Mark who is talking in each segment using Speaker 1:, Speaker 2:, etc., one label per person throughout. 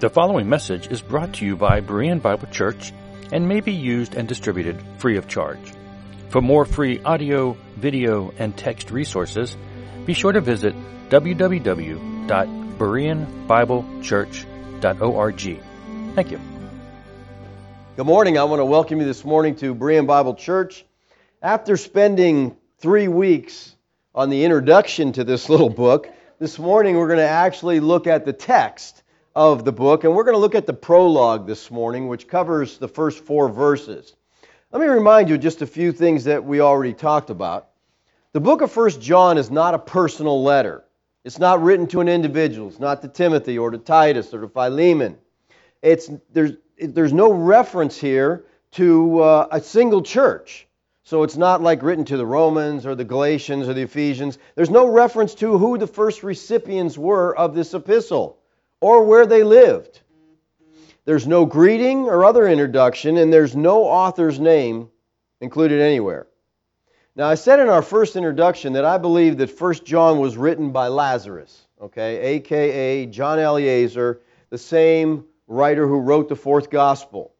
Speaker 1: The following message is brought to you by Berean Bible Church and may be used and distributed free of charge. For more free audio, video, and text resources, be sure to visit www.bereanbiblechurch.org. Thank you.
Speaker 2: Good morning. I want to welcome you this morning to Berean Bible Church. After spending three weeks on the introduction to this little book, this morning we're going to actually look at the text of the book, and we're going to look at the prologue this morning, which covers the first four verses. Let me remind you just a few things that we already talked about. The book of First John is not a personal letter. It's not written to an individual. It's not to Timothy or to Titus or to Philemon. It's, there's, there's no reference here to uh, a single church. So it's not like written to the Romans or the Galatians or the Ephesians. There's no reference to who the first recipients were of this epistle or where they lived. There's no greeting or other introduction, and there's no author's name included anywhere. Now, I said in our first introduction that I believe that First John was written by Lazarus, okay, aka John Eliezer, the same writer who wrote the fourth gospel.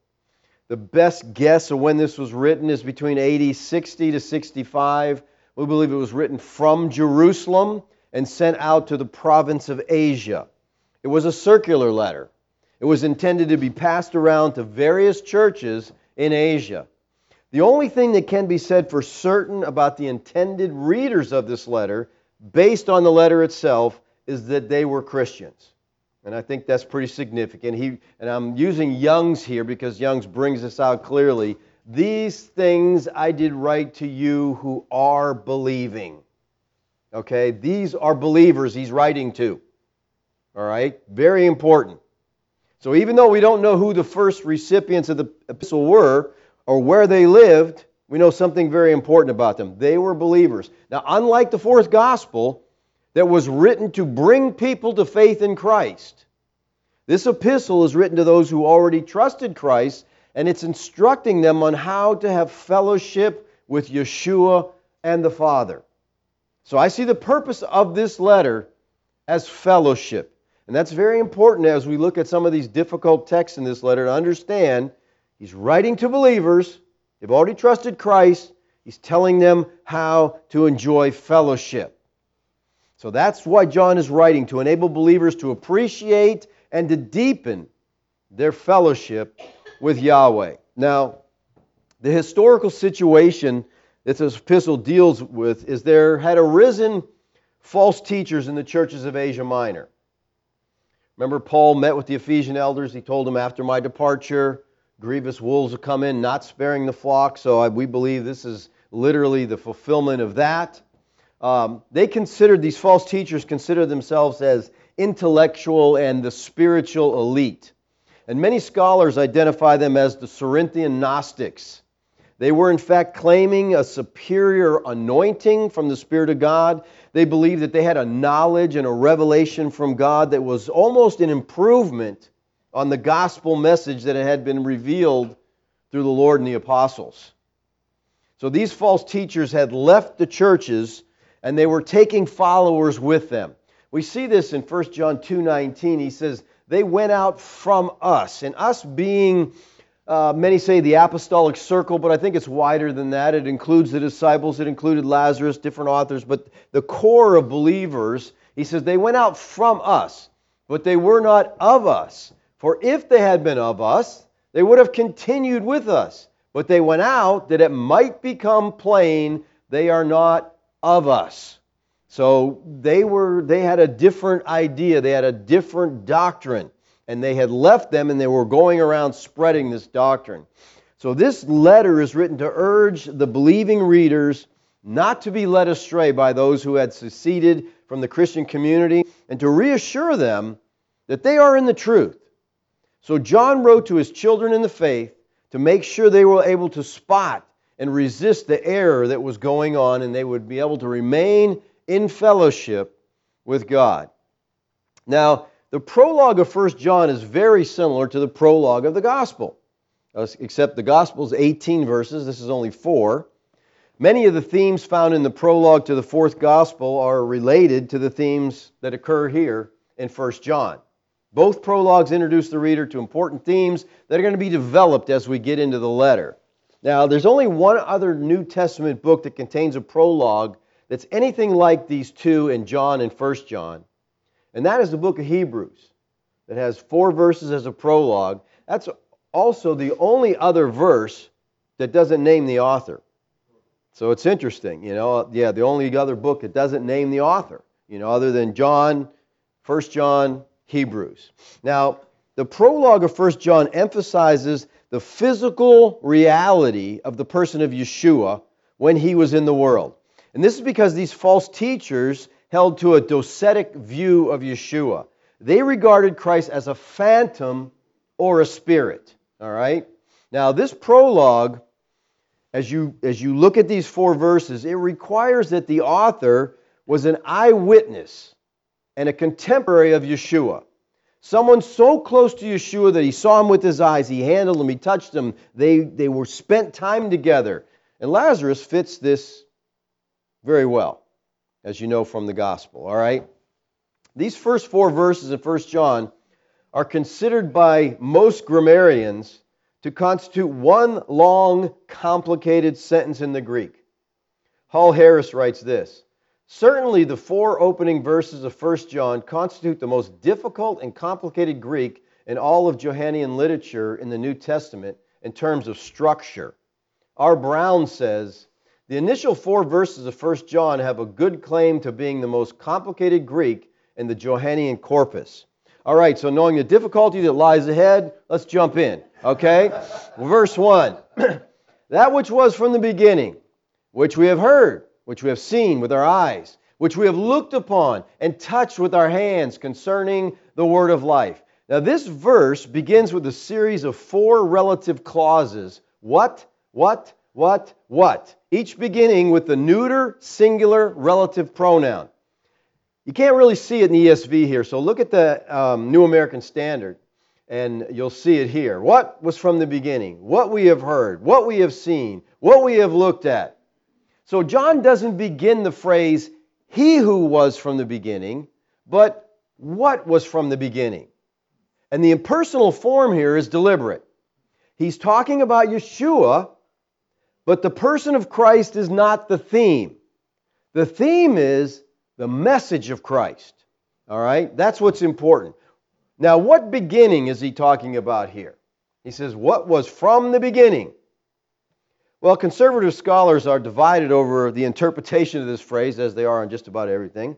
Speaker 2: The best guess of when this was written is between AD 60 to 65. We believe it was written from Jerusalem and sent out to the province of Asia. It was a circular letter. It was intended to be passed around to various churches in Asia. The only thing that can be said for certain about the intended readers of this letter, based on the letter itself, is that they were Christians. And I think that's pretty significant. He, and I'm using Young's here because Young's brings this out clearly. These things I did write to you who are believing. Okay, these are believers he's writing to. All right? Very important. So even though we don't know who the first recipients of the epistle were or where they lived, we know something very important about them. They were believers. Now, unlike the fourth gospel that was written to bring people to faith in Christ, this epistle is written to those who already trusted Christ and it's instructing them on how to have fellowship with Yeshua and the Father. So I see the purpose of this letter as fellowship. And that's very important as we look at some of these difficult texts in this letter to understand he's writing to believers. They've already trusted Christ. He's telling them how to enjoy fellowship. So that's why John is writing to enable believers to appreciate and to deepen their fellowship with Yahweh. Now, the historical situation that this epistle deals with is there had arisen false teachers in the churches of Asia Minor. Remember, Paul met with the Ephesian elders. He told them, After my departure, grievous wolves will come in, not sparing the flock. So I, we believe this is literally the fulfillment of that. Um, they considered, these false teachers considered themselves as intellectual and the spiritual elite. And many scholars identify them as the Cerinthian Gnostics. They were, in fact, claiming a superior anointing from the Spirit of God. They believed that they had a knowledge and a revelation from God that was almost an improvement on the gospel message that had been revealed through the Lord and the apostles. So these false teachers had left the churches and they were taking followers with them. We see this in 1 John 2:19. He says, "They went out from us." And us being uh, many say the apostolic circle, but I think it's wider than that. It includes the disciples, it included Lazarus, different authors, but the core of believers, he says, they went out from us, but they were not of us. For if they had been of us, they would have continued with us. But they went out that it might become plain they are not of us. So they were they had a different idea, they had a different doctrine and they had left them and they were going around spreading this doctrine. So this letter is written to urge the believing readers not to be led astray by those who had seceded from the Christian community and to reassure them that they are in the truth. So John wrote to his children in the faith to make sure they were able to spot and resist the error that was going on and they would be able to remain in fellowship with God. Now, the prologue of 1 John is very similar to the prologue of the Gospel, uh, except the Gospel is 18 verses, this is only four. Many of the themes found in the prologue to the fourth Gospel are related to the themes that occur here in 1 John. Both prologues introduce the reader to important themes that are going to be developed as we get into the letter. Now, there's only one other New Testament book that contains a prologue that's anything like these two in John and 1 John, and that is the book of Hebrews that has four verses as a prologue. That's also the only other verse that doesn't name the author. So it's interesting, you know. Yeah, the only other book that doesn't name the author, you know, other than John, 1 John, Hebrews. Now, the prologue of 1 John emphasizes the physical reality of the person of Yeshua when he was in the world. And this is because these false teachers held to a docetic view of Yeshua. They regarded Christ as a phantom or a spirit. All right? Now, this prologue, as you, as you look at these four verses, it requires that the author was an eyewitness and a contemporary of Yeshua. Someone so close to Yeshua that he saw him with his eyes, he handled him, he touched him, they, they were spent time together. And Lazarus fits this very well, as you know from the gospel, all right? These first four verses in 1 John are considered by most grammarians to constitute one long, complicated sentence in the Greek. Hall Harris writes this Certainly, the four opening verses of 1 John constitute the most difficult and complicated Greek in all of Johannine literature in the New Testament in terms of structure. R. Brown says the initial four verses of 1 John have a good claim to being the most complicated Greek in the Johannine corpus. All right, so knowing the difficulty that lies ahead, let's jump in. Okay? Verse 1 That which was from the beginning, which we have heard which we have seen with our eyes, which we have looked upon and touched with our hands concerning the word of life. Now, this verse begins with a series of four relative clauses what, what, what, what, each beginning with the neuter singular relative pronoun. You can't really see it in the ESV here, so look at the um, New American Standard and you'll see it here. What was from the beginning? What we have heard, what we have seen, what we have looked at. So John doesn't begin the phrase, he who was from the beginning, but what was from the beginning. And the impersonal form here is deliberate. He's talking about Yeshua, but the person of Christ is not the theme. The theme is the message of Christ. All right? That's what's important. Now, what beginning is he talking about here? He says, What was from the beginning? Well, conservative scholars are divided over the interpretation of this phrase, as they are on just about everything.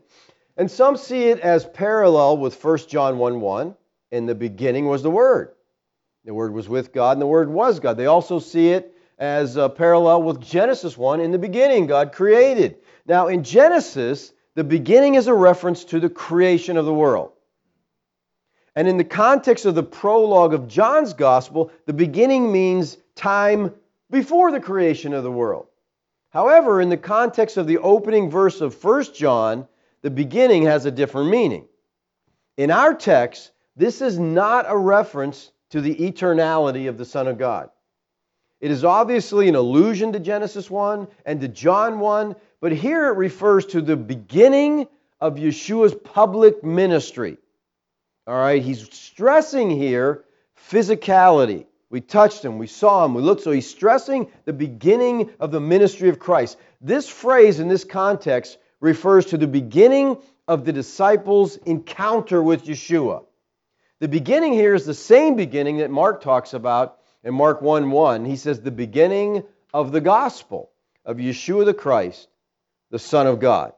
Speaker 2: And some see it as parallel with 1 John 1 1. In the beginning was the Word. The Word was with God, and the Word was God. They also see it as a parallel with Genesis 1. In the beginning, God created. Now, in Genesis, the beginning is a reference to the creation of the world. And in the context of the prologue of John's Gospel, the beginning means time before the creation of the world. However, in the context of the opening verse of 1 John, the beginning has a different meaning. In our text, this is not a reference to the eternality of the Son of God. It is obviously an allusion to Genesis 1 and to John 1, but here it refers to the beginning of Yeshua's public ministry. All right, he's stressing here physicality. We touched him, we saw him, we looked. So he's stressing the beginning of the ministry of Christ. This phrase in this context refers to the beginning of the disciples' encounter with Yeshua. The beginning here is the same beginning that Mark talks about in Mark 1 1. He says, the beginning of the gospel of Yeshua the Christ, the Son of God.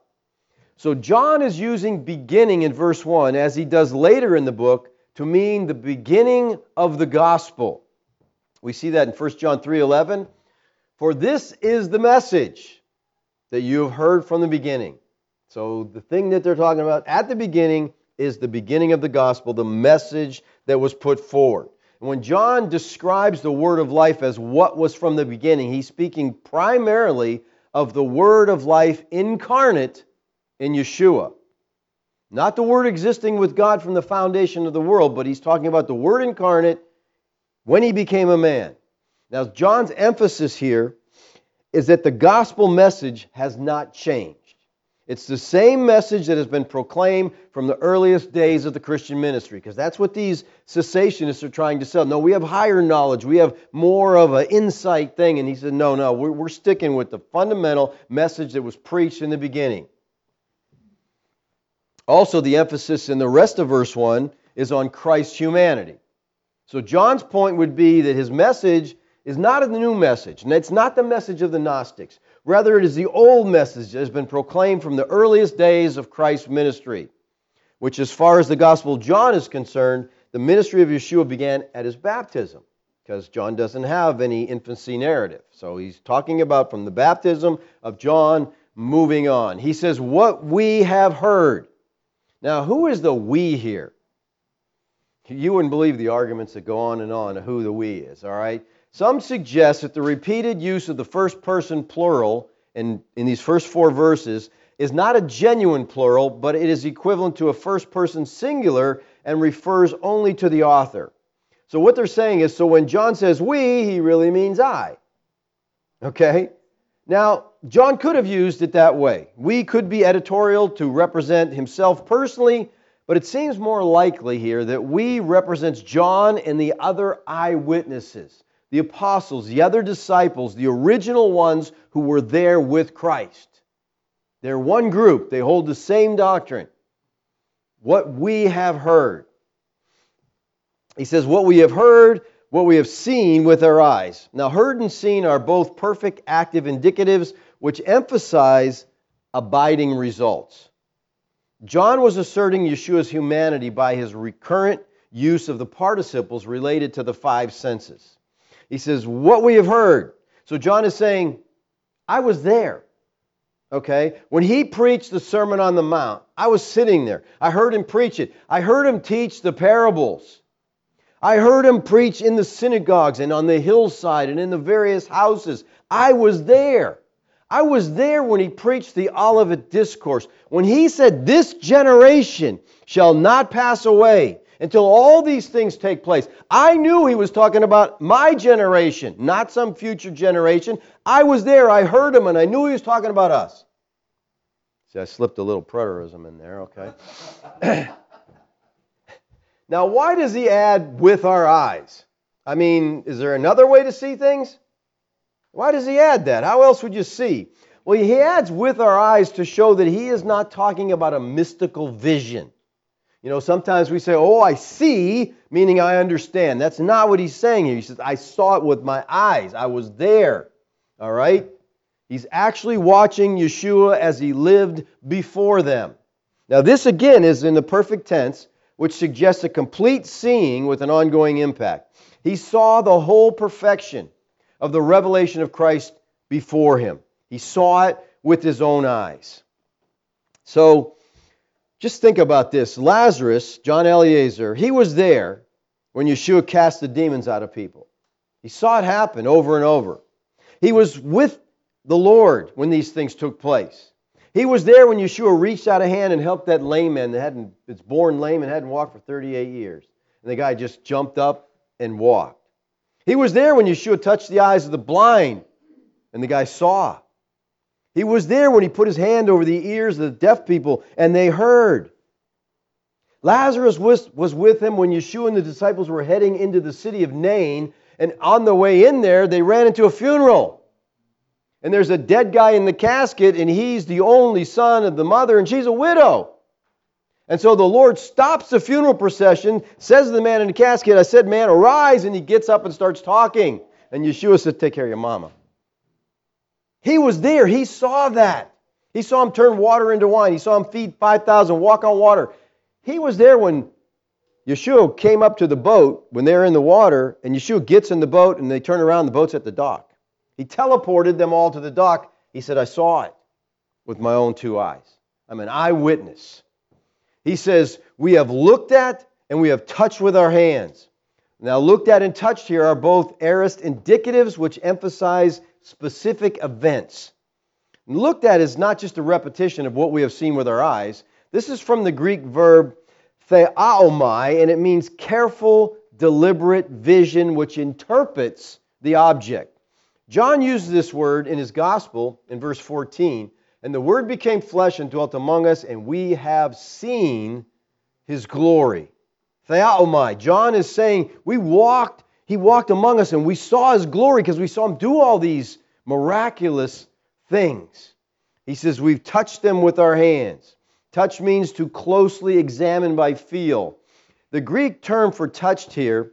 Speaker 2: So John is using beginning in verse 1, as he does later in the book, to mean the beginning of the gospel. We see that in 1 John 3:11. For this is the message that you have heard from the beginning. So the thing that they're talking about at the beginning is the beginning of the gospel, the message that was put forward. When John describes the word of life as what was from the beginning, he's speaking primarily of the word of life incarnate in Yeshua. Not the word existing with God from the foundation of the world, but he's talking about the word incarnate when he became a man. Now, John's emphasis here is that the gospel message has not changed. It's the same message that has been proclaimed from the earliest days of the Christian ministry, because that's what these secessionists are trying to sell. No, we have higher knowledge. We have more of an insight thing. And he said, no, no, we're, we're sticking with the fundamental message that was preached in the beginning. Also, the emphasis in the rest of verse 1 is on Christ's humanity. So, John's point would be that his message is not a new message, and it's not the message of the Gnostics. Rather, it is the old message that has been proclaimed from the earliest days of Christ's ministry, which, as far as the Gospel of John is concerned, the ministry of Yeshua began at his baptism, because John doesn't have any infancy narrative. So he's talking about from the baptism of John moving on. He says, What we have heard. Now, who is the we here? You wouldn't believe the arguments that go on and on of who the we is, all right? Some suggest that the repeated use of the first person plural in, in these first four verses is not a genuine plural, but it is equivalent to a first person singular and refers only to the author. So what they're saying is so when John says we, he really means I. Okay? Now, John could have used it that way. We could be editorial to represent himself personally, but it seems more likely here that we represents John and the other eyewitnesses the apostles, the other disciples, the original ones who were there with Christ. They're one group, they hold the same doctrine. What we have heard. He says, What we have heard, what we have seen with our eyes. Now, heard and seen are both perfect active indicatives which emphasize abiding results. John was asserting Yeshua's humanity by his recurrent use of the participles related to the five senses. He says, What we have heard. So John is saying, I was there. Okay? When he preached the Sermon on the Mount, I was sitting there. I heard him preach it. I heard him teach the parables. I heard him preach in the synagogues and on the hillside and in the various houses. I was there. I was there when he preached the Olivet Discourse. When he said, This generation shall not pass away until all these things take place. I knew he was talking about my generation, not some future generation. I was there, I heard him, and I knew he was talking about us. See, I slipped a little preterism in there, okay? now, why does he add with our eyes? I mean, is there another way to see things? Why does he add that? How else would you see? Well, he adds with our eyes to show that he is not talking about a mystical vision. You know, sometimes we say, Oh, I see, meaning I understand. That's not what he's saying here. He says, I saw it with my eyes. I was there. All right? He's actually watching Yeshua as he lived before them. Now, this again is in the perfect tense, which suggests a complete seeing with an ongoing impact. He saw the whole perfection of the revelation of Christ before him, he saw it with his own eyes. So, just think about this. Lazarus, John Eliezer, he was there when Yeshua cast the demons out of people. He saw it happen over and over. He was with the Lord when these things took place. He was there when Yeshua reached out a hand and helped that lame man that hadn't, it's born lame and hadn't walked for 38 years. And the guy just jumped up and walked. He was there when Yeshua touched the eyes of the blind and the guy saw. He was there when he put his hand over the ears of the deaf people and they heard. Lazarus was, was with him when Yeshua and the disciples were heading into the city of Nain, and on the way in there, they ran into a funeral. And there's a dead guy in the casket, and he's the only son of the mother, and she's a widow. And so the Lord stops the funeral procession, says to the man in the casket, I said, Man, arise. And he gets up and starts talking. And Yeshua said, Take care of your mama. He was there. He saw that. He saw him turn water into wine. He saw him feed 5,000, walk on water. He was there when Yeshua came up to the boat, when they're in the water, and Yeshua gets in the boat and they turn around, the boat's at the dock. He teleported them all to the dock. He said, I saw it with my own two eyes. I'm an eyewitness. He says, We have looked at and we have touched with our hands. Now, looked at and touched here are both aorist indicatives, which emphasize specific events. Looked at is not just a repetition of what we have seen with our eyes. This is from the Greek verb theaomai, and it means careful, deliberate vision which interprets the object. John uses this word in his gospel in verse 14 And the Word became flesh and dwelt among us, and we have seen his glory. Theaomai. John is saying, we walked, he walked among us, and we saw his glory because we saw him do all these miraculous things. He says, we've touched them with our hands. Touch means to closely examine by feel. The Greek term for touched here,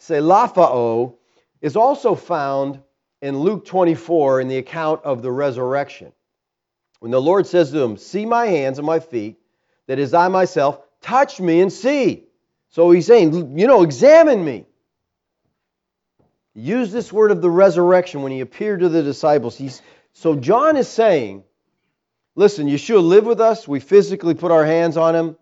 Speaker 2: pselaphao, is also found in Luke 24 in the account of the resurrection. When the Lord says to him, See my hands and my feet, that is I myself, touch me and see. So he's saying, You know, examine me. Use this word of the resurrection when he appeared to the disciples. He's, so John is saying, Listen, Yeshua lived with us. We physically put our hands on him.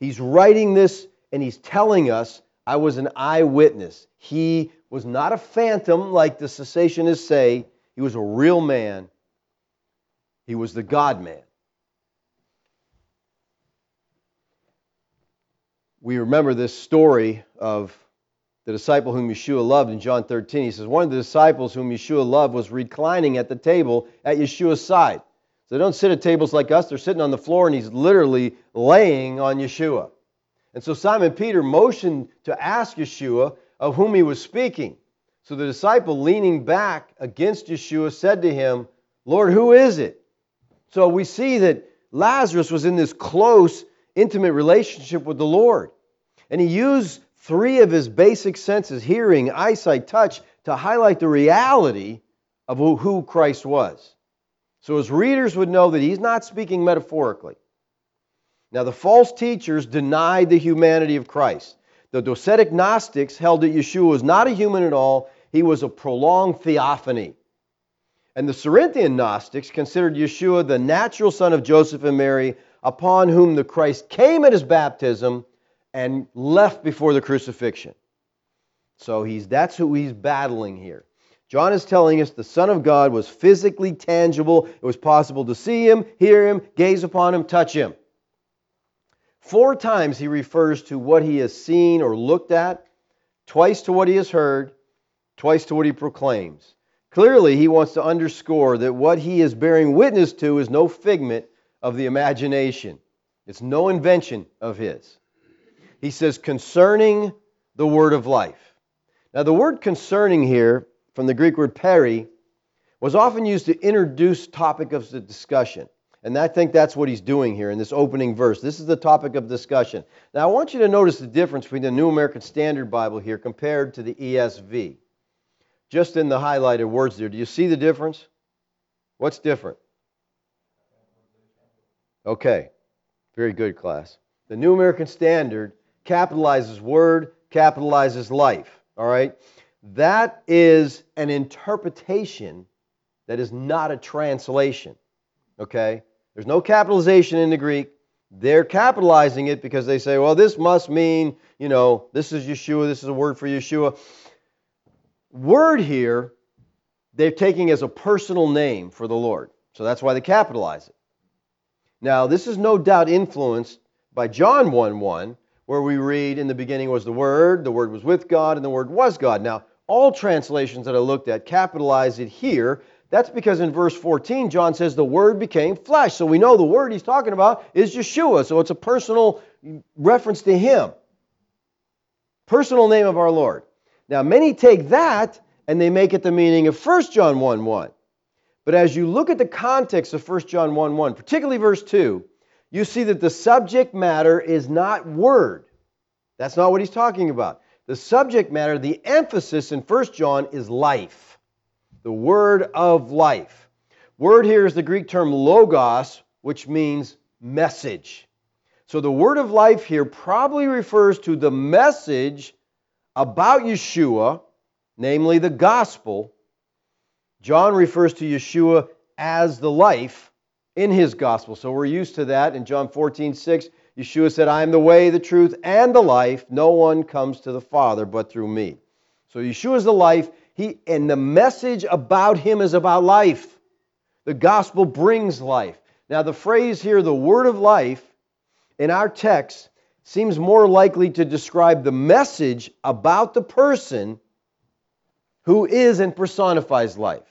Speaker 2: He's writing this and he's telling us, I was an eyewitness. He was not a phantom like the secessionists say, he was a real man he was the God man. We remember this story of the disciple whom Yeshua loved in John 13. He says, One of the disciples whom Yeshua loved was reclining at the table at Yeshua's side. So they don't sit at tables like us, they're sitting on the floor, and he's literally laying on Yeshua. And so Simon Peter motioned to ask Yeshua of whom he was speaking. So the disciple, leaning back against Yeshua, said to him, Lord, who is it? So we see that Lazarus was in this close, intimate relationship with the Lord. And he used three of his basic senses hearing, eyesight, touch to highlight the reality of who Christ was. So his readers would know that he's not speaking metaphorically. Now, the false teachers denied the humanity of Christ. The Docetic Gnostics held that Yeshua was not a human at all, he was a prolonged theophany. And the Cerinthian Gnostics considered Yeshua the natural son of Joseph and Mary, upon whom the Christ came at his baptism and left before the crucifixion. So he's, that's who he's battling here. John is telling us the Son of God was physically tangible. It was possible to see him, hear him, gaze upon him, touch him. Four times he refers to what he has seen or looked at, twice to what he has heard, twice to what he proclaims. Clearly, he wants to underscore that what he is bearing witness to is no figment of the imagination, it's no invention of his. He says, concerning the word of life. Now, the word concerning here, from the Greek word peri, was often used to introduce topic of the discussion. And I think that's what he's doing here in this opening verse. This is the topic of discussion. Now, I want you to notice the difference between the New American Standard Bible here compared to the ESV just in the highlighted words there. Do you see the difference? What's different? Okay, very good, class. The New American Standard capitalizes word, capitalizes life. All right? That is an interpretation that is not a translation. Okay? There's no capitalization in the Greek. They're capitalizing it because they say, well, this must mean, you know, this is Yeshua, this is a word for Yeshua word here, they're taking as a personal name for the Lord. So that's why they capitalize it. Now, this is no doubt influenced by John 1 1, where we read, In the beginning was the Word, the Word was with God, and the Word was God. Now, all translations that I looked at capitalize it here. That's because in verse 14, John says the Word became flesh. So we know the Word he's talking about is Yeshua. So it's a personal reference to Him. Personal name of our Lord. Now, many take that and they make it the meaning of 1 John 1 1. But as you look at the context of 1 John 1 1, particularly verse 2, you see that the subject matter is not word. That's not what he's talking about. The subject matter, the emphasis in 1 John is life, the word of life. Word here is the Greek term logos, which means message. So the word of life here probably refers to the message about Yeshua, namely the gospel, John refers to Yeshua as the life in his gospel. So we're used to that. In John 14, 6, Yeshua said, I am the way, the truth, and the life. No one comes to the Father but through me. So Yeshua is the life, he, and the message about him is about life. The gospel brings life. Now, the phrase here, the word of life, in our text seems more likely to describe the message about the person who is and personifies life.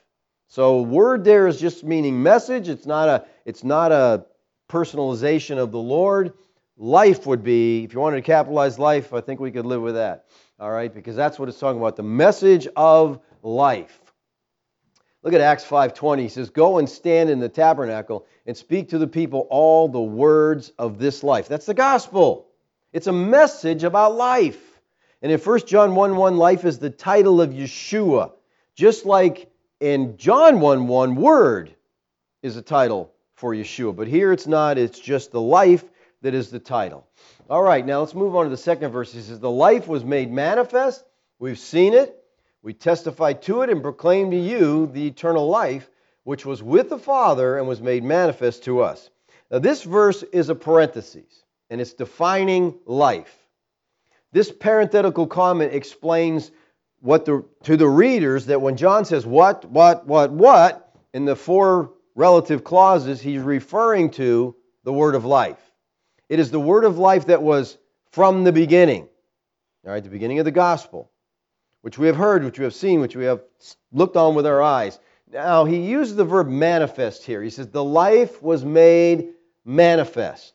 Speaker 2: So word there is just meaning message. It's not a it's not a personalization of the Lord. Life would be, if you wanted to capitalize life, I think we could live with that. All right, because that's what it's talking about, the message of life. Look at Acts 5:20. He says, "Go and stand in the tabernacle and speak to the people all the words of this life." That's the gospel. It's a message about life. And in 1 John 1 1, life is the title of Yeshua. Just like in John 1 1, word is a title for Yeshua. But here it's not, it's just the life that is the title. All right, now let's move on to the second verse. He says, The life was made manifest. We've seen it. We testify to it and proclaim to you the eternal life, which was with the Father and was made manifest to us. Now, this verse is a parenthesis, and it's defining life. This parenthetical comment explains what the, to the readers that when John says what, what, what, what, in the four relative clauses, he's referring to the word of life. It is the word of life that was from the beginning, all right, the beginning of the gospel which we have heard, which we have seen, which we have looked on with our eyes. Now, he uses the verb manifest here. He says, The life was made manifest.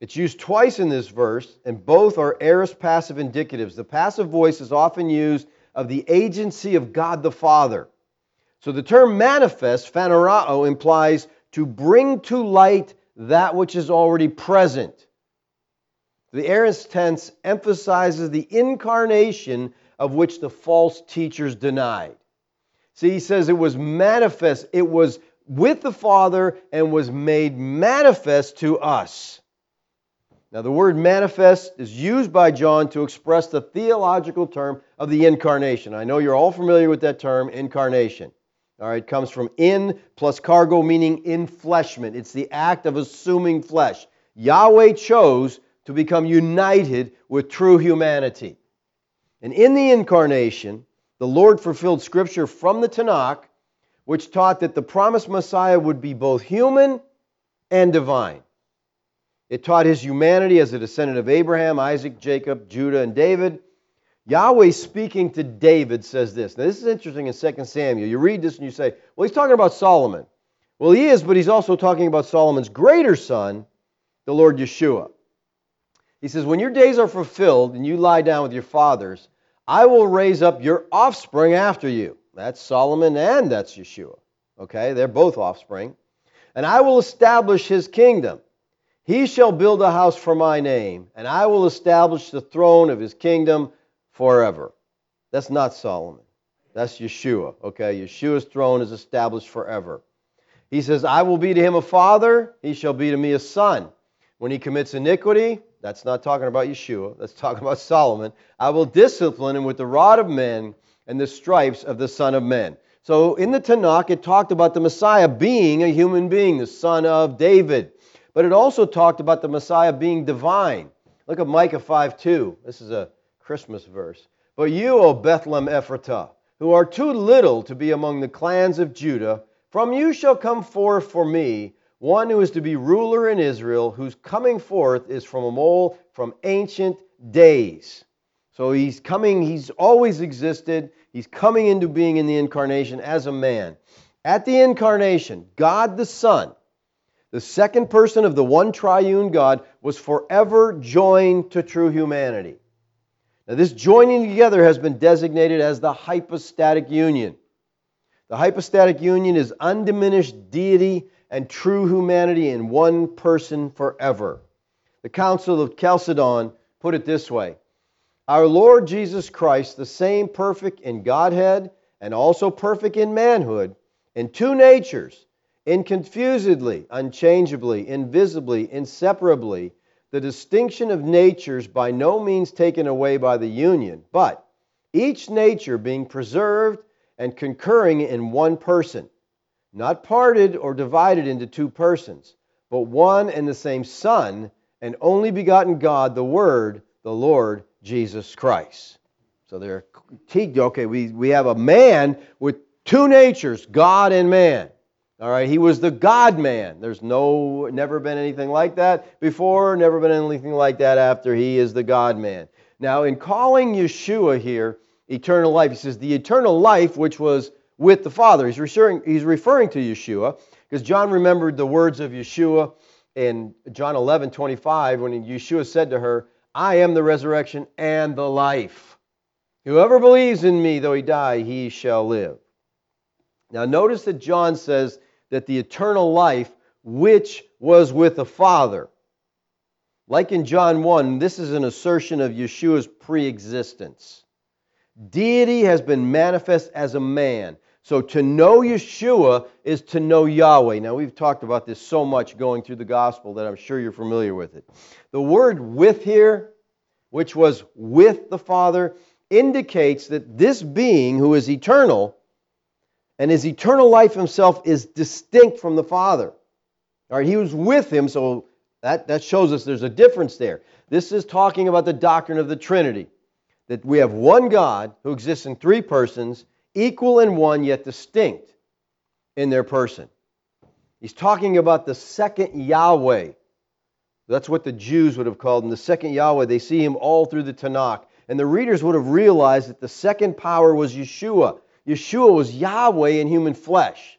Speaker 2: It's used twice in this verse, and both are aorist passive indicatives. The passive voice is often used of the agency of God the Father. So the term manifest, phanerao, implies to bring to light that which is already present. The aorist tense emphasizes the incarnation of which the false teachers denied. See, he says it was manifest, it was with the Father and was made manifest to us. Now, the word manifest is used by John to express the theological term of the incarnation. I know you're all familiar with that term, incarnation. All right, it comes from in plus caro, meaning infleshment. It's the act of assuming flesh. Yahweh chose to become united with true humanity. And in the incarnation, the Lord fulfilled scripture from the Tanakh, which taught that the promised Messiah would be both human and divine. It taught his humanity as a descendant of Abraham, Isaac, Jacob, Judah, and David. Yahweh speaking to David says this. Now, this is interesting in 2 Samuel. You read this and you say, well, he's talking about Solomon. Well, he is, but he's also talking about Solomon's greater son, the Lord Yeshua. He says, When your days are fulfilled and you lie down with your fathers, I will raise up your offspring after you. That's Solomon and that's Yeshua. Okay, they're both offspring. And I will establish his kingdom. He shall build a house for my name, and I will establish the throne of his kingdom forever. That's not Solomon. That's Yeshua. Okay, Yeshua's throne is established forever. He says, I will be to him a father, he shall be to me a son. When he commits iniquity, that's not talking about Yeshua. That's talking about Solomon. I will discipline him with the rod of men and the stripes of the Son of Men. So in the Tanakh, it talked about the Messiah being a human being, the son of David. But it also talked about the Messiah being divine. Look at Micah 5 2. This is a Christmas verse. But you, O Bethlehem Ephratah, who are too little to be among the clans of Judah, from you shall come forth for me one who is to be ruler in Israel, whose coming forth is from a mole from ancient days. So he's coming, he's always existed. He's coming into being in the incarnation as a man. At the incarnation, God the Son, the second person of the one triune God, was forever joined to true humanity. Now, this joining together has been designated as the hypostatic union. The hypostatic union is undiminished deity and true humanity in one person forever. The Council of Chalcedon put it this way Our Lord Jesus Christ, the same perfect in Godhead and also perfect in manhood, in two natures, inconfusedly, unchangeably, invisibly, inseparably, the distinction of natures by no means taken away by the union, but each nature being preserved and concurring in one person not parted or divided into two persons, but one and the same Son, and only begotten God, the Word, the Lord Jesus Christ. So they're okay, we, we have a man with two natures, God and man. All right, he was the God man. There's no never been anything like that before, never been anything like that after. He is the God man. Now, in calling Yeshua here eternal life, he says the eternal life which was with the Father. He's referring, he's referring to Yeshua because John remembered the words of Yeshua in John 11 25 when Yeshua said to her, I am the resurrection and the life. Whoever believes in me, though he die, he shall live. Now, notice that John says that the eternal life which was with the Father. Like in John 1, this is an assertion of Yeshua's pre existence. Deity has been manifest as a man. So to know Yeshua is to know Yahweh. Now, we've talked about this so much going through the gospel that I'm sure you're familiar with it. The word with here, which was with the Father, indicates that this being who is eternal and his eternal life himself is distinct from the Father. All right, he was with him, so that, that shows us there's a difference there. This is talking about the doctrine of the Trinity that we have one God who exists in three persons, equal in one, yet distinct in their person. He's talking about the second Yahweh. That's what the Jews would have called him. The second Yahweh. They see him all through the Tanakh. And the readers would have realized that the second power was Yeshua. Yeshua was Yahweh in human flesh.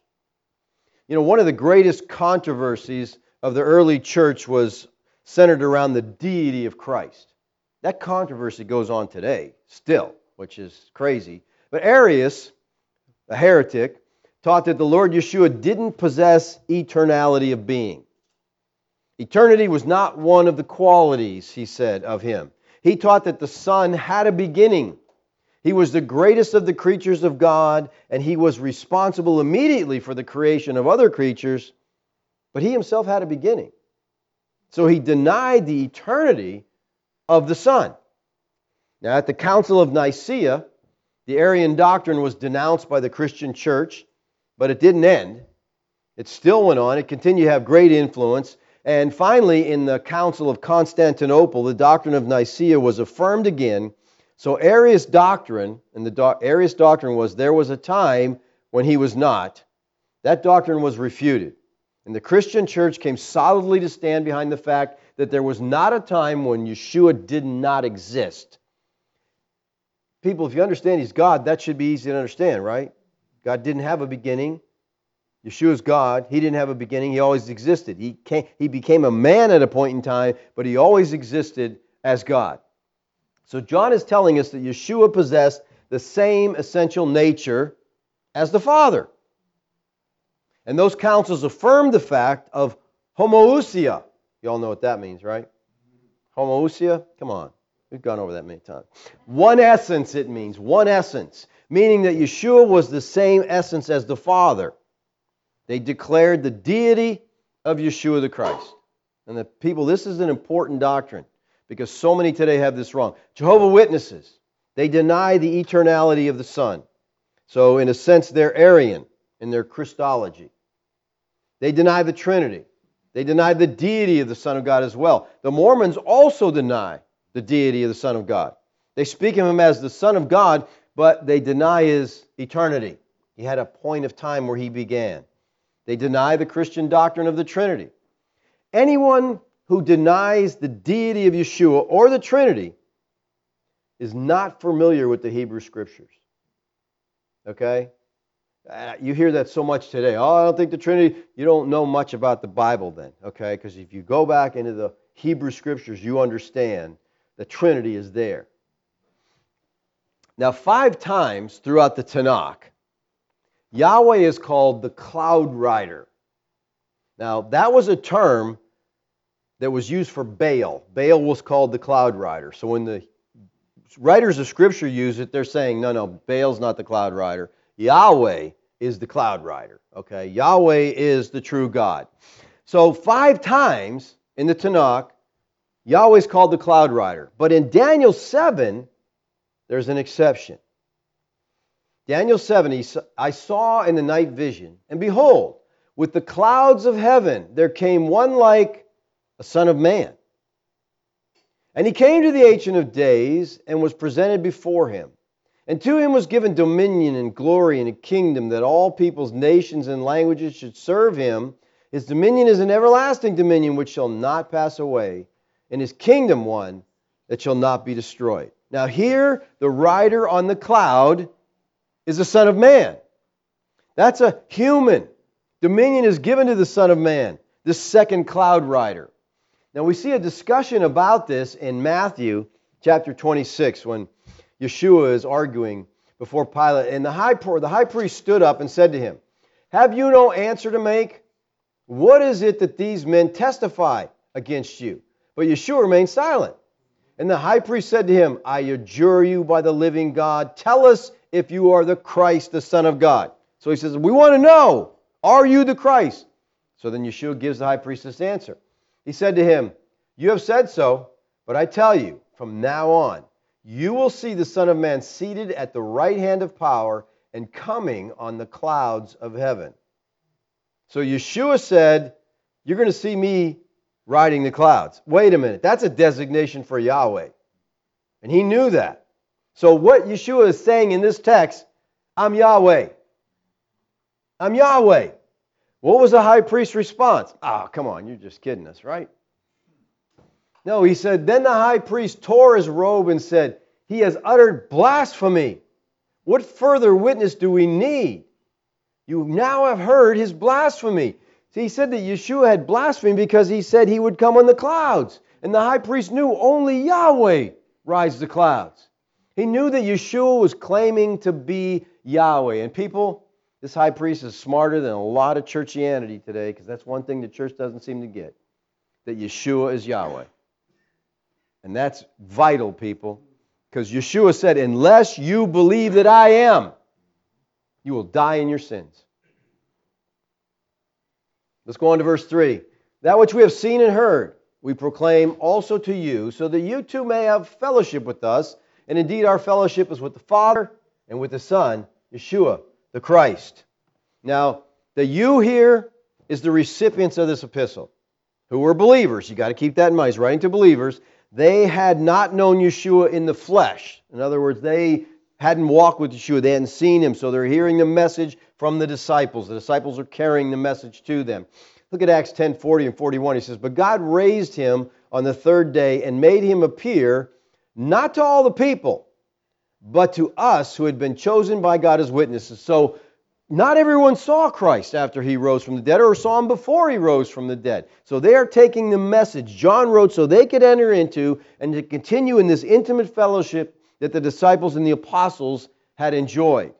Speaker 2: You know, one of the greatest controversies of the early church was centered around the deity of Christ. That controversy goes on today, still, which is crazy. But Arius, a heretic, taught that the Lord Yeshua didn't possess eternality of being. Eternity was not one of the qualities, he said, of him. He taught that the Son had a beginning. He was the greatest of the creatures of God, and he was responsible immediately for the creation of other creatures, but he himself had a beginning. So he denied the eternity of the Son. Now, at the Council of Nicaea, the Arian doctrine was denounced by the Christian church, but it didn't end. It still went on. It continued to have great influence. And finally, in the Council of Constantinople, the doctrine of Nicaea was affirmed again. So, Arius' doctrine, and the Arius' doctrine was there was a time when he was not. That doctrine was refuted. And the Christian church came solidly to stand behind the fact that there was not a time when Yeshua did not exist. People, if you understand He's God, that should be easy to understand, right? God didn't have a beginning. Yeshua's God. He didn't have a beginning. He always existed. He, came, he became a man at a point in time, but he always existed as God. So John is telling us that Yeshua possessed the same essential nature as the Father. And those councils affirmed the fact of homoousia, you all know what that means, right? Homoousia? Come on. We've gone over that many times. One essence, it means. One essence. Meaning that Yeshua was the same essence as the Father. They declared the deity of Yeshua the Christ. And the people, this is an important doctrine because so many today have this wrong. Jehovah Witnesses, they deny the eternality of the Son. So, in a sense, they're Arian in their Christology. They deny the Trinity. They deny the deity of the Son of God as well. The Mormons also deny the deity of the Son of God. They speak of him as the Son of God, but they deny his eternity. He had a point of time where he began. They deny the Christian doctrine of the Trinity. Anyone who denies the deity of Yeshua or the Trinity is not familiar with the Hebrew Scriptures. Okay? Uh, you hear that so much today. Oh, I don't think the Trinity, you don't know much about the Bible then, okay? Because if you go back into the Hebrew scriptures, you understand the Trinity is there. Now, five times throughout the Tanakh, Yahweh is called the cloud rider. Now, that was a term that was used for Baal. Baal was called the cloud rider. So when the writers of Scripture use it, they're saying, no, no, Baal's not the cloud rider. Yahweh is the cloud rider. Okay? Yahweh is the true God. So, five times in the Tanakh, Yahweh is called the cloud rider. But in Daniel 7, there's an exception. Daniel 7, he, I saw in the night vision, and behold, with the clouds of heaven there came one like a son of man. And he came to the Ancient of Days and was presented before him. And to him was given dominion and glory and a kingdom that all peoples, nations, and languages should serve him. His dominion is an everlasting dominion which shall not pass away, and his kingdom one that shall not be destroyed. Now, here, the rider on the cloud is the Son of Man. That's a human. Dominion is given to the Son of Man, the second cloud rider. Now we see a discussion about this in Matthew chapter 26 when Yeshua is arguing before Pilate. And the high, the high priest stood up and said to him, Have you no answer to make? What is it that these men testify against you? But Yeshua remained silent. And the high priest said to him, I adjure you by the living God, tell us if you are the Christ, the Son of God. So he says, We want to know, are you the Christ? So then Yeshua gives the high priest this answer. He said to him, You have said so, but I tell you, from now on, you will see the Son of Man seated at the right hand of power and coming on the clouds of heaven. So Yeshua said, You're going to see me riding the clouds. Wait a minute, that's a designation for Yahweh. And he knew that. So what Yeshua is saying in this text, I'm Yahweh. I'm Yahweh. What was the high priest's response? Ah, oh, come on, you're just kidding us, right? No, he said, Then the high priest tore his robe and said, He has uttered blasphemy. What further witness do we need? You now have heard his blasphemy. He said that Yeshua had blasphemed because he said he would come on the clouds. And the high priest knew only Yahweh rides the clouds. He knew that Yeshua was claiming to be Yahweh. And people, this high priest is smarter than a lot of churchianity today because that's one thing the church doesn't seem to get that Yeshua is Yahweh. And that's vital, people, because Yeshua said, Unless you believe that I am, you will die in your sins. Let's go on to verse 3. That which we have seen and heard, we proclaim also to you, so that you too may have fellowship with us. And indeed, our fellowship is with the Father and with the Son, Yeshua, the Christ. Now, the you here is the recipients of this epistle, who were believers. You got to keep that in mind. He's writing to believers. They had not known Yeshua in the flesh. In other words, they hadn't walked with Yeshua. They hadn't seen him, so they're hearing the message from the disciples. The disciples are carrying the message to them. Look at Acts 10 40 and 41. He says, But God raised him on the third day and made him appear not to all the people, but to us who had been chosen by God as witnesses. So not everyone saw Christ after he rose from the dead or saw him before he rose from the dead. So they are taking the message John wrote so they could enter into and to continue in this intimate fellowship that the disciples and the apostles had enjoyed.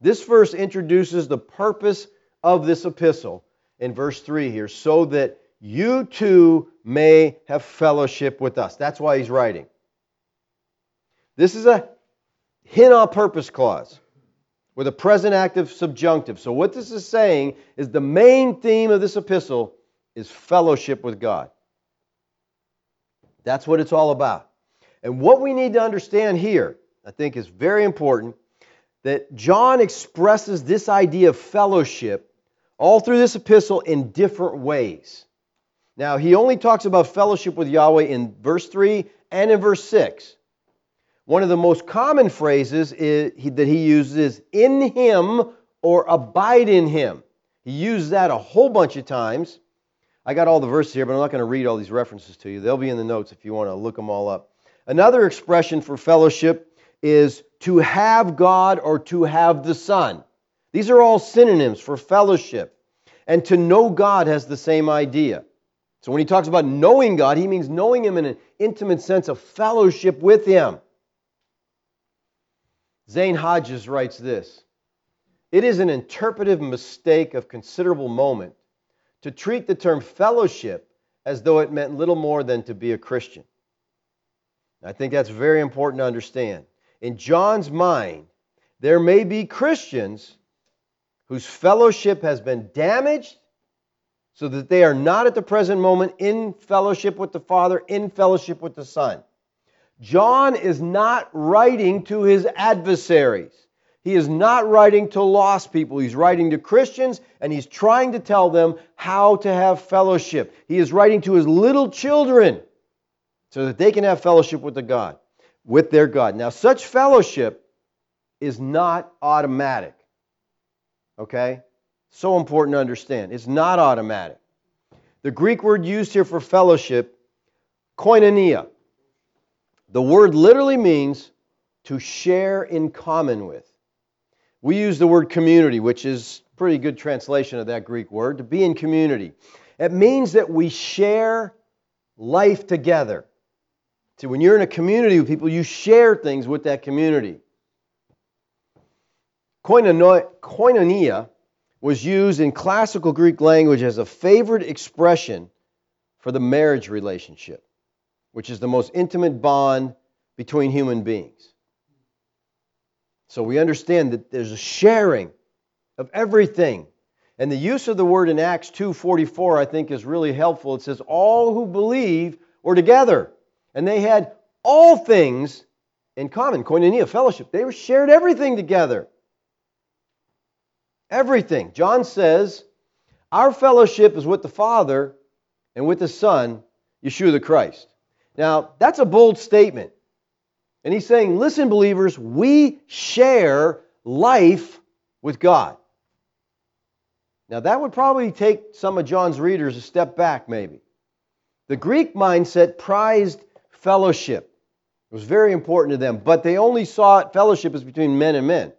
Speaker 2: This verse introduces the purpose of this epistle in verse 3 here, so that you too may have fellowship with us. That's why he's writing. This is a hina purpose clause with a present active subjunctive. So, what this is saying is the main theme of this epistle is fellowship with God. That's what it's all about. And what we need to understand here, I think, is very important that John expresses this idea of fellowship all through this epistle in different ways. Now, he only talks about fellowship with Yahweh in verse 3 and in verse 6. One of the most common phrases is, that he uses is in him or abide in him. He uses that a whole bunch of times. I got all the verses here, but I'm not going to read all these references to you. They'll be in the notes if you want to look them all up. Another expression for fellowship is to have God or to have the Son. These are all synonyms for fellowship. And to know God has the same idea. So when he talks about knowing God, he means knowing Him in an intimate sense of fellowship with Him. Zane Hodges writes this It is an interpretive mistake of considerable moment to treat the term fellowship as though it meant little more than to be a Christian. I think that's very important to understand. In John's mind, there may be Christians whose fellowship has been damaged so that they are not at the present moment in fellowship with the Father, in fellowship with the Son. John is not writing to his adversaries. He is not writing to lost people. He's writing to Christians and he's trying to tell them how to have fellowship. He is writing to his little children so that they can have fellowship with the God, with their God. Now, such fellowship is not automatic. Okay? So important to understand. It's not automatic. The Greek word used here for fellowship, koinonia, the word literally means to share in common with. We use the word community, which is a pretty good translation of that Greek word, to be in community. It means that we share life together. See, when you're in a community with people, you share things with that community. Koinonia was used in classical Greek language as a favored expression for the marriage relationship, which is the most intimate bond between human beings. So we understand that there's a sharing of everything. And the use of the word in Acts 2:44 I think is really helpful. It says all who believe were together and they had all things in common, koinonia, fellowship. They shared everything together. Everything. John says, our fellowship is with the Father and with the Son, Yeshua the Christ. Now, that's a bold statement. And he's saying, listen, believers, we share life with God. Now, that would probably take some of John's readers a step back, maybe. The Greek mindset prized fellowship. It was very important to them, but they only saw it, fellowship as between men and men.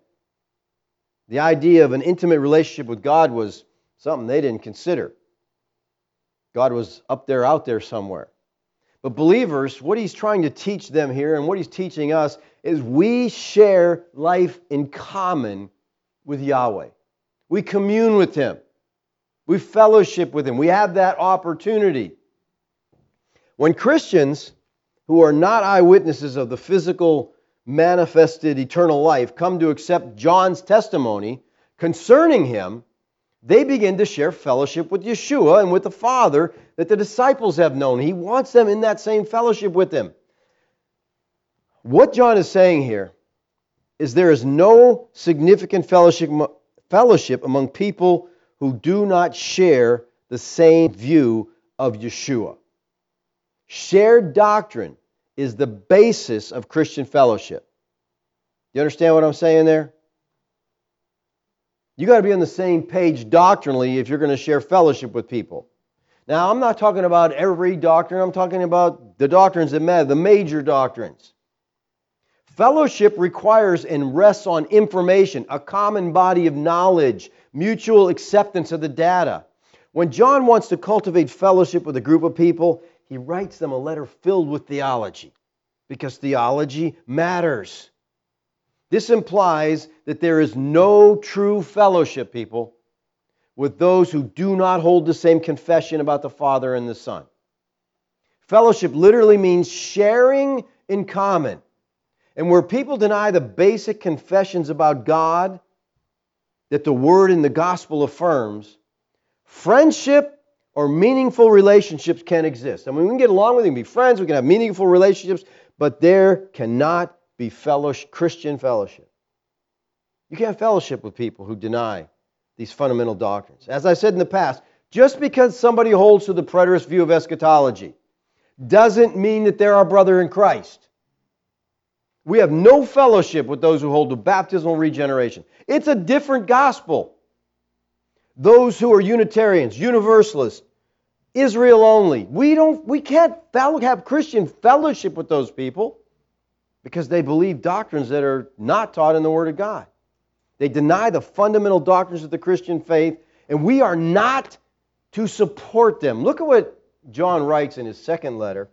Speaker 2: The idea of an intimate relationship with God was something they didn't consider. God was up there, out there somewhere. But believers, what he's trying to teach them here and what he's teaching us is we share life in common with Yahweh. We commune with him. We fellowship with him. We have that opportunity. When Christians who are not eyewitnesses of the physical manifested eternal life come to accept John's testimony concerning him, they begin to share fellowship with Yeshua and with the Father that the disciples have known. He wants them in that same fellowship with him. What John is saying here is there is no significant fellowship, fellowship among people who do not share the same view of Yeshua. Shared doctrine is the basis of Christian fellowship. You understand what I'm saying there? You got to be on the same page doctrinally if you're going to share fellowship with people. Now, I'm not talking about every doctrine, I'm talking about the doctrines that matter, the major doctrines. Fellowship requires and rests on information, a common body of knowledge, mutual acceptance of the data. When John wants to cultivate fellowship with a group of people, he writes them a letter filled with theology because theology matters. This implies that there is no true fellowship, people, with those who do not hold the same confession about the Father and the Son. Fellowship literally means sharing in common. And where people deny the basic confessions about God that the Word in the gospel affirms, friendship or meaningful relationships can exist. I mean, we can get along with, can be friends, we can have meaningful relationships, but there cannot be fellowship, Christian fellowship. You can't fellowship with people who deny these fundamental doctrines. As I said in the past, just because somebody holds to the preterist view of eschatology doesn't mean that they're our brother in Christ. We have no fellowship with those who hold to baptismal regeneration. It's a different gospel those who are Unitarians, Universalists, Israel only. We don't we can't have Christian fellowship with those people because they believe doctrines that are not taught in the Word of God. They deny the fundamental doctrines of the Christian faith, and we are not to support them. Look at what John writes in his second letter.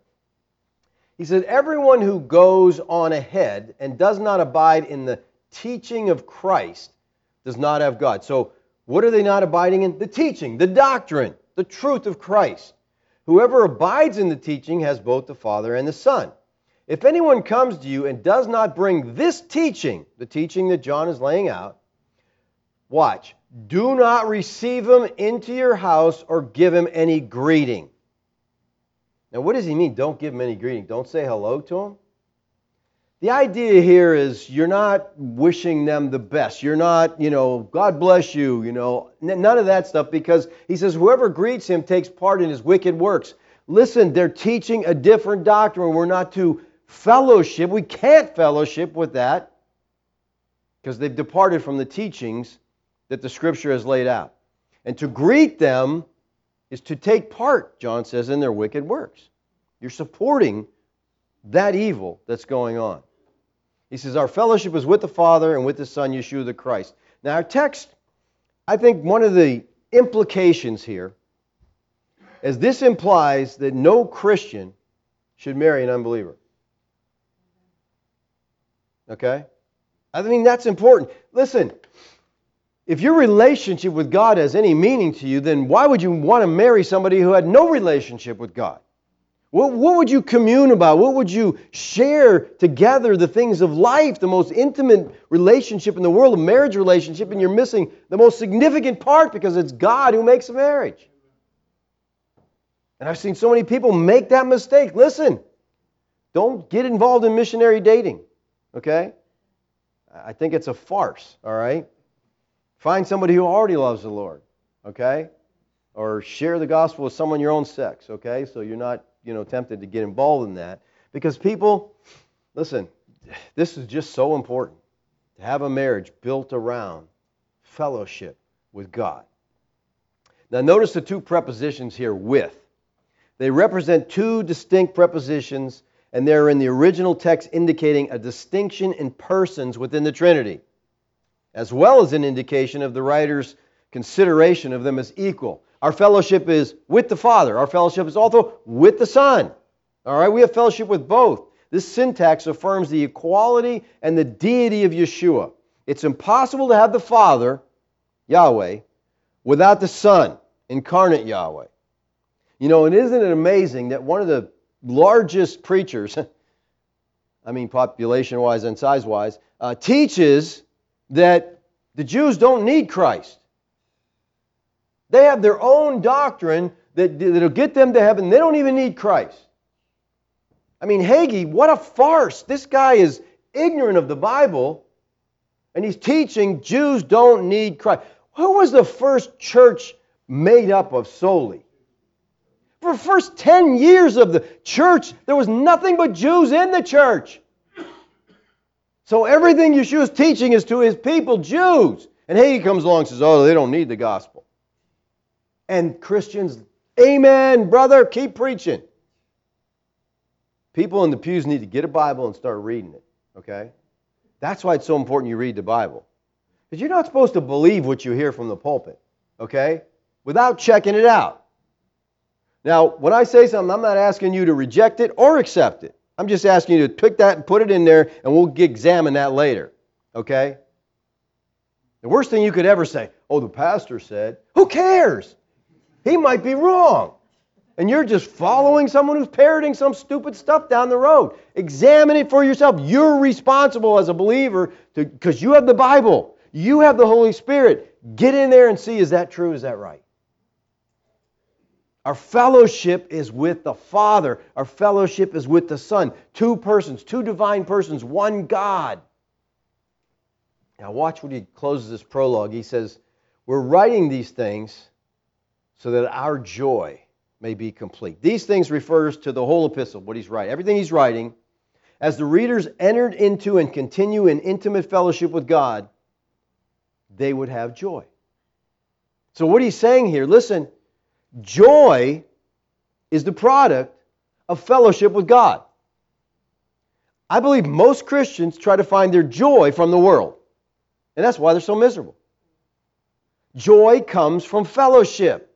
Speaker 2: He said, Everyone who goes on ahead and does not abide in the teaching of Christ does not have God. So what are they not abiding in? The teaching, the doctrine, the truth of Christ. Whoever abides in the teaching has both the Father and the Son. If anyone comes to you and does not bring this teaching, the teaching that John is laying out, watch, do not receive him into your house or give him any greeting. Now, what does he mean? Don't give him any greeting. Don't say hello to him? The idea here is you're not wishing them the best. You're not, you know, God bless you, you know, none of that stuff because he says whoever greets him takes part in his wicked works. Listen, they're teaching a different doctrine. We're not to fellowship. We can't fellowship with that because they've departed from the teachings that the scripture has laid out. And to greet them is to take part, John says, in their wicked works. You're supporting that evil that's going on. He says, Our fellowship is with the Father and with the Son, Yeshua the Christ. Now, our text, I think one of the implications here is this implies that no Christian should marry an unbeliever. Okay? I mean, that's important. Listen, if your relationship with God has any meaning to you, then why would you want to marry somebody who had no relationship with God? What, what would you commune about? What would you share together the things of life, the most intimate relationship in the world, a marriage relationship, and you're missing the most significant part because it's God who makes a marriage. And I've seen so many people make that mistake. Listen, don't get involved in missionary dating, okay? I think it's a farce, all right? Find somebody who already loves the Lord, okay? Or share the gospel with someone your own sex, okay? So you're not, you know, tempted to get involved in that. Because people, listen, this is just so important to have a marriage built around fellowship with God. Now, notice the two prepositions here with. They represent two distinct prepositions and they're in the original text indicating a distinction in persons within the Trinity, as well as an indication of the writer's consideration of them as equal. Our fellowship is with the Father, our fellowship is also with the Son. All right, we have fellowship with both. This syntax affirms the equality and the deity of Yeshua. It's impossible to have the Father, Yahweh, without the Son, incarnate Yahweh. You know, and isn't it amazing that one of the largest preachers, I mean population wise and size wise, uh, teaches that the Jews don't need Christ. They have their own doctrine that, that'll get them to heaven. They don't even need Christ. I mean, Hagee, what a farce. This guy is ignorant of the Bible, and he's teaching Jews don't need Christ. Who was the first church made up of solely? For the first 10 years of the church, there was nothing but Jews in the church. So everything Yeshua Yeshua's teaching is to his people, Jews. And he comes along and says, oh, they don't need the gospel. And Christians, amen, brother, keep preaching. People in the pews need to get a Bible and start reading it, okay? That's why it's so important you read the Bible. Because you're not supposed to believe what you hear from the pulpit, okay? Without checking it out. Now, when I say something, I'm not asking you to reject it or accept it. I'm just asking you to pick that and put it in there, and we'll examine that later. Okay? The worst thing you could ever say, oh, the pastor said, who cares? He might be wrong. And you're just following someone who's parroting some stupid stuff down the road. Examine it for yourself. You're responsible as a believer because you have the Bible, you have the Holy Spirit. Get in there and see is that true? Is that right? Our fellowship is with the Father. Our fellowship is with the Son. Two persons, two divine persons, one God. Now, watch when he closes this prologue. He says, We're writing these things so that our joy may be complete. These things refers to the whole epistle, what he's writing. Everything he's writing, as the readers entered into and continue in intimate fellowship with God, they would have joy. So, what he's saying here, listen, Joy is the product of fellowship with God. I believe most Christians try to find their joy from the world, and that's why they're so miserable. Joy comes from fellowship.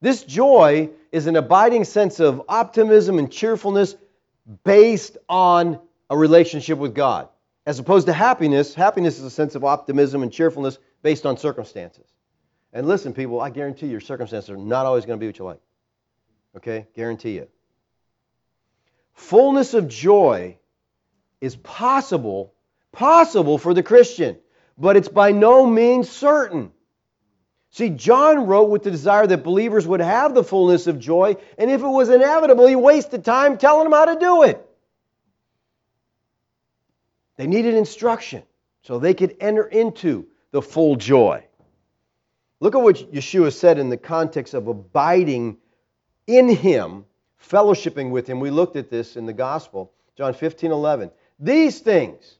Speaker 2: This joy is an abiding sense of optimism and cheerfulness based on a relationship with God. As opposed to happiness, happiness is a sense of optimism and cheerfulness based on circumstances. And listen, people, I guarantee your circumstances are not always going to be what you like. Okay? Guarantee you. Fullness of joy is possible, possible for the Christian, but it's by no means certain. See, John wrote with the desire that believers would have the fullness of joy, and if it was inevitable, he wasted time telling them how to do it. They needed instruction so they could enter into the full joy. Look at what Yeshua said in the context of abiding in Him, fellowshipping with Him. We looked at this in the Gospel, John 15, 11. These things,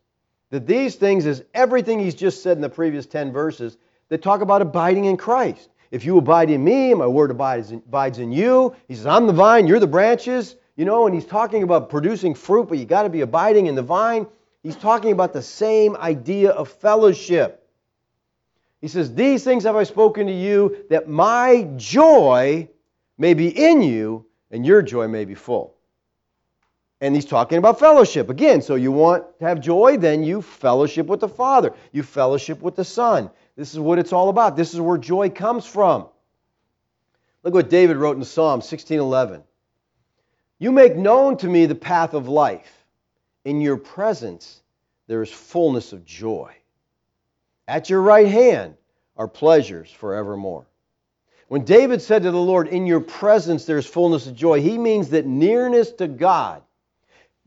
Speaker 2: that these things is everything He's just said in the previous 10 verses that talk about abiding in Christ. If you abide in me, my word abides in, abides in you. He says, I'm the vine, you're the branches. you know, and he's talking about producing fruit, but you got to be abiding in the vine. He's talking about the same idea of fellowship. He says, These things have I spoken to you, that my joy may be in you, and your joy may be full. And he's talking about fellowship. Again, so you want to have joy, then you fellowship with the Father. You fellowship with the Son. This is what it's all about. This is where joy comes from. Look what David wrote in Psalm 16:11. You make known to me the path of life. In your presence there is fullness of joy. At your right hand are pleasures forevermore. When David said to the Lord, In your presence there is fullness of joy, he means that nearness to God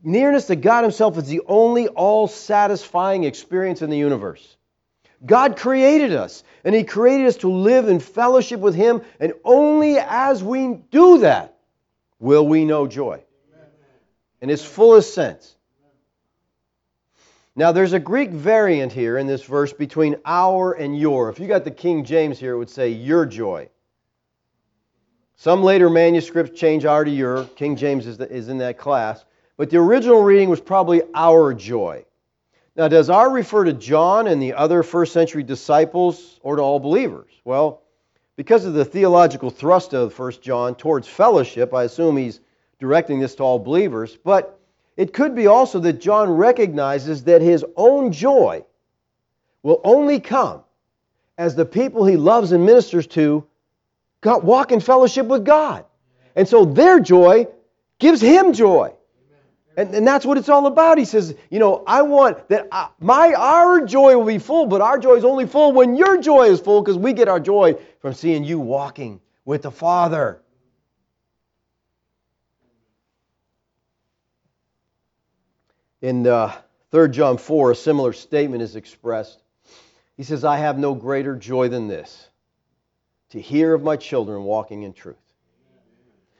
Speaker 2: Nearness to God Himself is the only all satisfying experience in the universe. God created us, and He created us to live in fellowship with Him, and only as we do that will we know joy in its fullest sense. Now, there's a Greek variant here in this verse between our and your. If you got the King James here, it would say your joy. Some later manuscripts change our to your. King James is, the, is in that class. But the original reading was probably our joy. Now, does our refer to John and the other first century disciples or to all believers? Well, because of the theological thrust of 1 John towards fellowship, I assume he's directing this to all believers. But it could be also that John recognizes that his own joy will only come as the people he loves and ministers to walk in fellowship with God. And so their joy gives him joy. And, and that's what it's all about. He says, you know, I want that I, my our joy will be full, but our joy is only full when your joy is full because we get our joy from seeing you walking with the Father. In uh, 3 John 4, a similar statement is expressed. He says, I have no greater joy than this, to hear of my children walking in truth.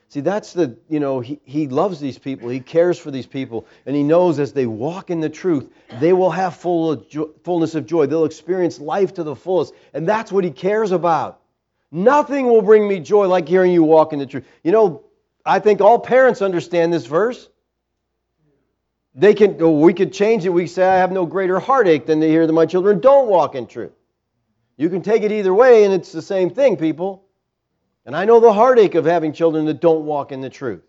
Speaker 2: See, that's the, you know, he, he loves these people, he cares for these people, and he knows as they walk in the truth, they will have full of jo- fullness of joy. They'll experience life to the fullest, and that's what he cares about. Nothing will bring me joy like hearing you walk in the truth. You know, I think all parents understand this verse. They can, oh, we could change it. We say, I have no greater heartache than to hear that my children don't walk in truth. You can take it either way, and it's the same thing, people. And I know the heartache of having children that don't walk in the truth.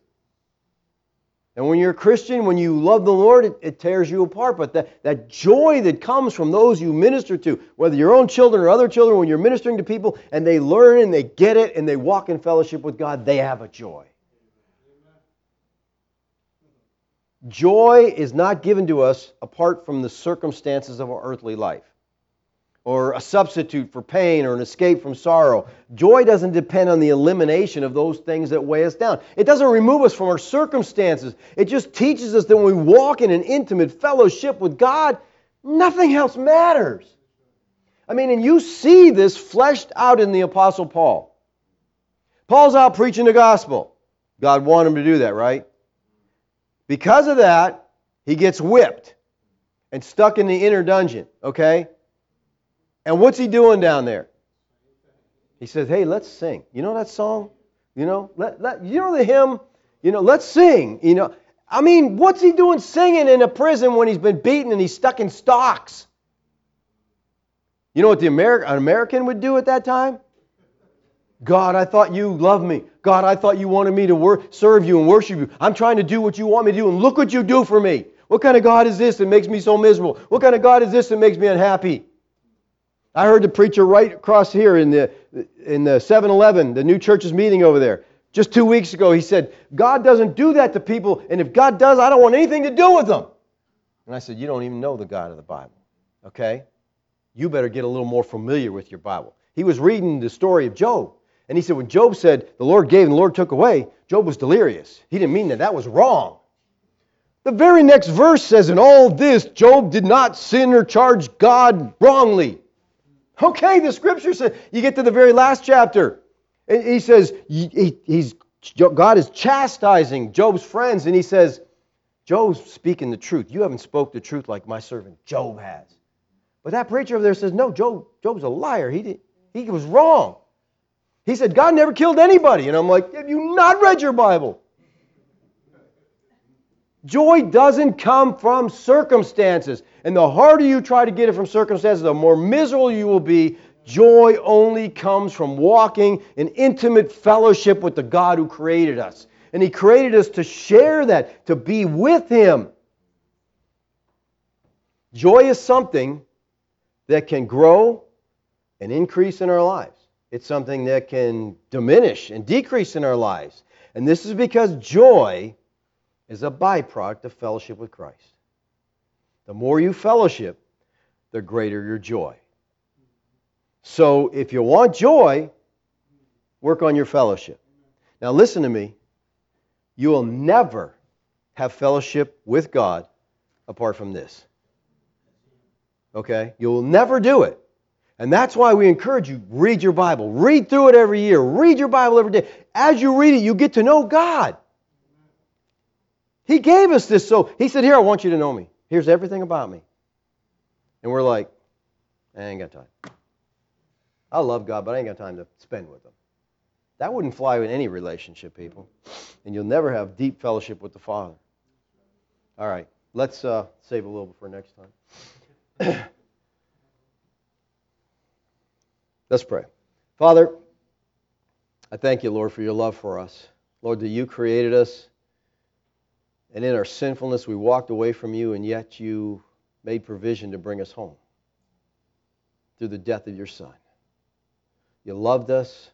Speaker 2: And when you're a Christian, when you love the Lord, it, it, tears you apart. But that, that joy that comes from those you minister to, whether your own children or other children, when you're ministering to people and they learn and they get it and they walk in fellowship with God, they have a joy. Joy is not given to us apart from the circumstances of our earthly life or a substitute for pain or an escape from sorrow. Joy doesn't depend on the elimination of those things that weigh us down. It doesn't remove us from our circumstances. It just teaches us that when we walk in an intimate fellowship with God, nothing else matters. I mean, and you see this fleshed out in the Apostle Paul. Paul's out preaching the gospel. God wanted him to do that, right? Because of that, he gets whipped and stuck in the inner dungeon, okay? And what's he doing down there? He says, "Hey, let's sing. You know that song? You know, let, let you know the hymn. You know, let's sing. You know, I mean, what's he doing singing in a prison when he's been beaten and he's stuck in stocks? You know what the Ameri- an American would do at that time? God, I thought you loved me. God, I thought you wanted me to wor- serve you and worship you. I'm trying to do what you want me to do, and look what you do for me. What kind of God is this that makes me so miserable? What kind of God is this that makes me unhappy? I heard the preacher right across here in the in the 7-Eleven, the new church's meeting over there. Just two weeks ago, he said, God doesn't do that to people, and if God does, I don't want anything to do with them. And I said, You don't even know the God of the Bible. Okay? You better get a little more familiar with your Bible. He was reading the story of Job. And he said, when Job said, the Lord gave and the Lord took away, Job was delirious. He didn't mean that. That was wrong. The very next verse says, In all this, Job did not sin or charge God wrongly. Okay, the scripture says, you get to the very last chapter, and he says, he, he's, God is chastising Job's friends, and he says, Job's speaking the truth. You haven't spoke the truth like my servant Job has. But that preacher over there says, no, Job, Job's a liar. He, did, he was wrong. He said, God never killed anybody. And I'm like, have you not read your Bible? Joy doesn't come from circumstances. And the harder you try to get it from circumstances, the more miserable you will be. Joy only comes from walking in intimate fellowship with the God who created us. And He created us to share that, to be with Him. Joy is something that can grow and increase in our lives. It's something that can diminish and decrease in our lives. And this is because joy is a byproduct of fellowship with Christ. The more you fellowship, the greater your joy. So if you want joy, work on your fellowship. Now listen to me. You will never have fellowship with God apart from this. Okay? You'll never do it. And that's why we encourage you read your Bible. Read through it every year. Read your Bible every day. As you read it, you get to know God. He gave us this so he said, Here, I want you to know me. Here's everything about me. And we're like, I ain't got time. I love God, but I ain't got time to spend with him. That wouldn't fly in any relationship, people. And you'll never have deep fellowship with the Father. All right, let's uh, save a little for next time. let's pray. Father, I thank you, Lord, for your love for us. Lord, that you created us and in our sinfulness, we walked away from you, and yet you made provision to bring us home through the death of your Son. You loved us,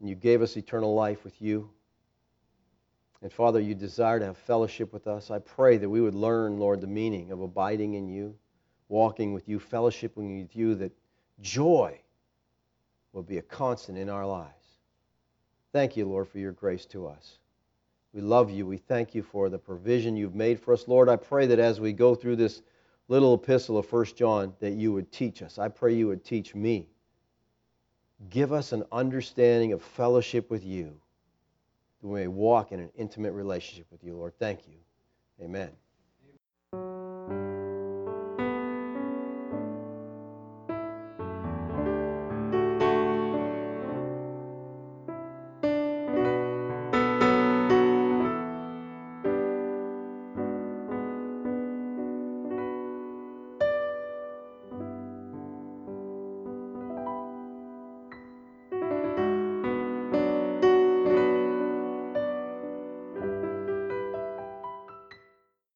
Speaker 2: and you gave us eternal life with you. And Father, you desire to have fellowship with us. I pray that we would learn, Lord, the meaning of abiding in you, walking with you, fellowshipping with you, that joy will be a constant in our lives. Thank you, Lord, for your grace to us. We love you. We thank you for the provision you've made for us. Lord, I pray that as we go through this little epistle of 1 John, that you would teach us. I pray you would teach me. Give us an understanding of fellowship with you, that we may walk in an intimate relationship with you, Lord. Thank you. Amen.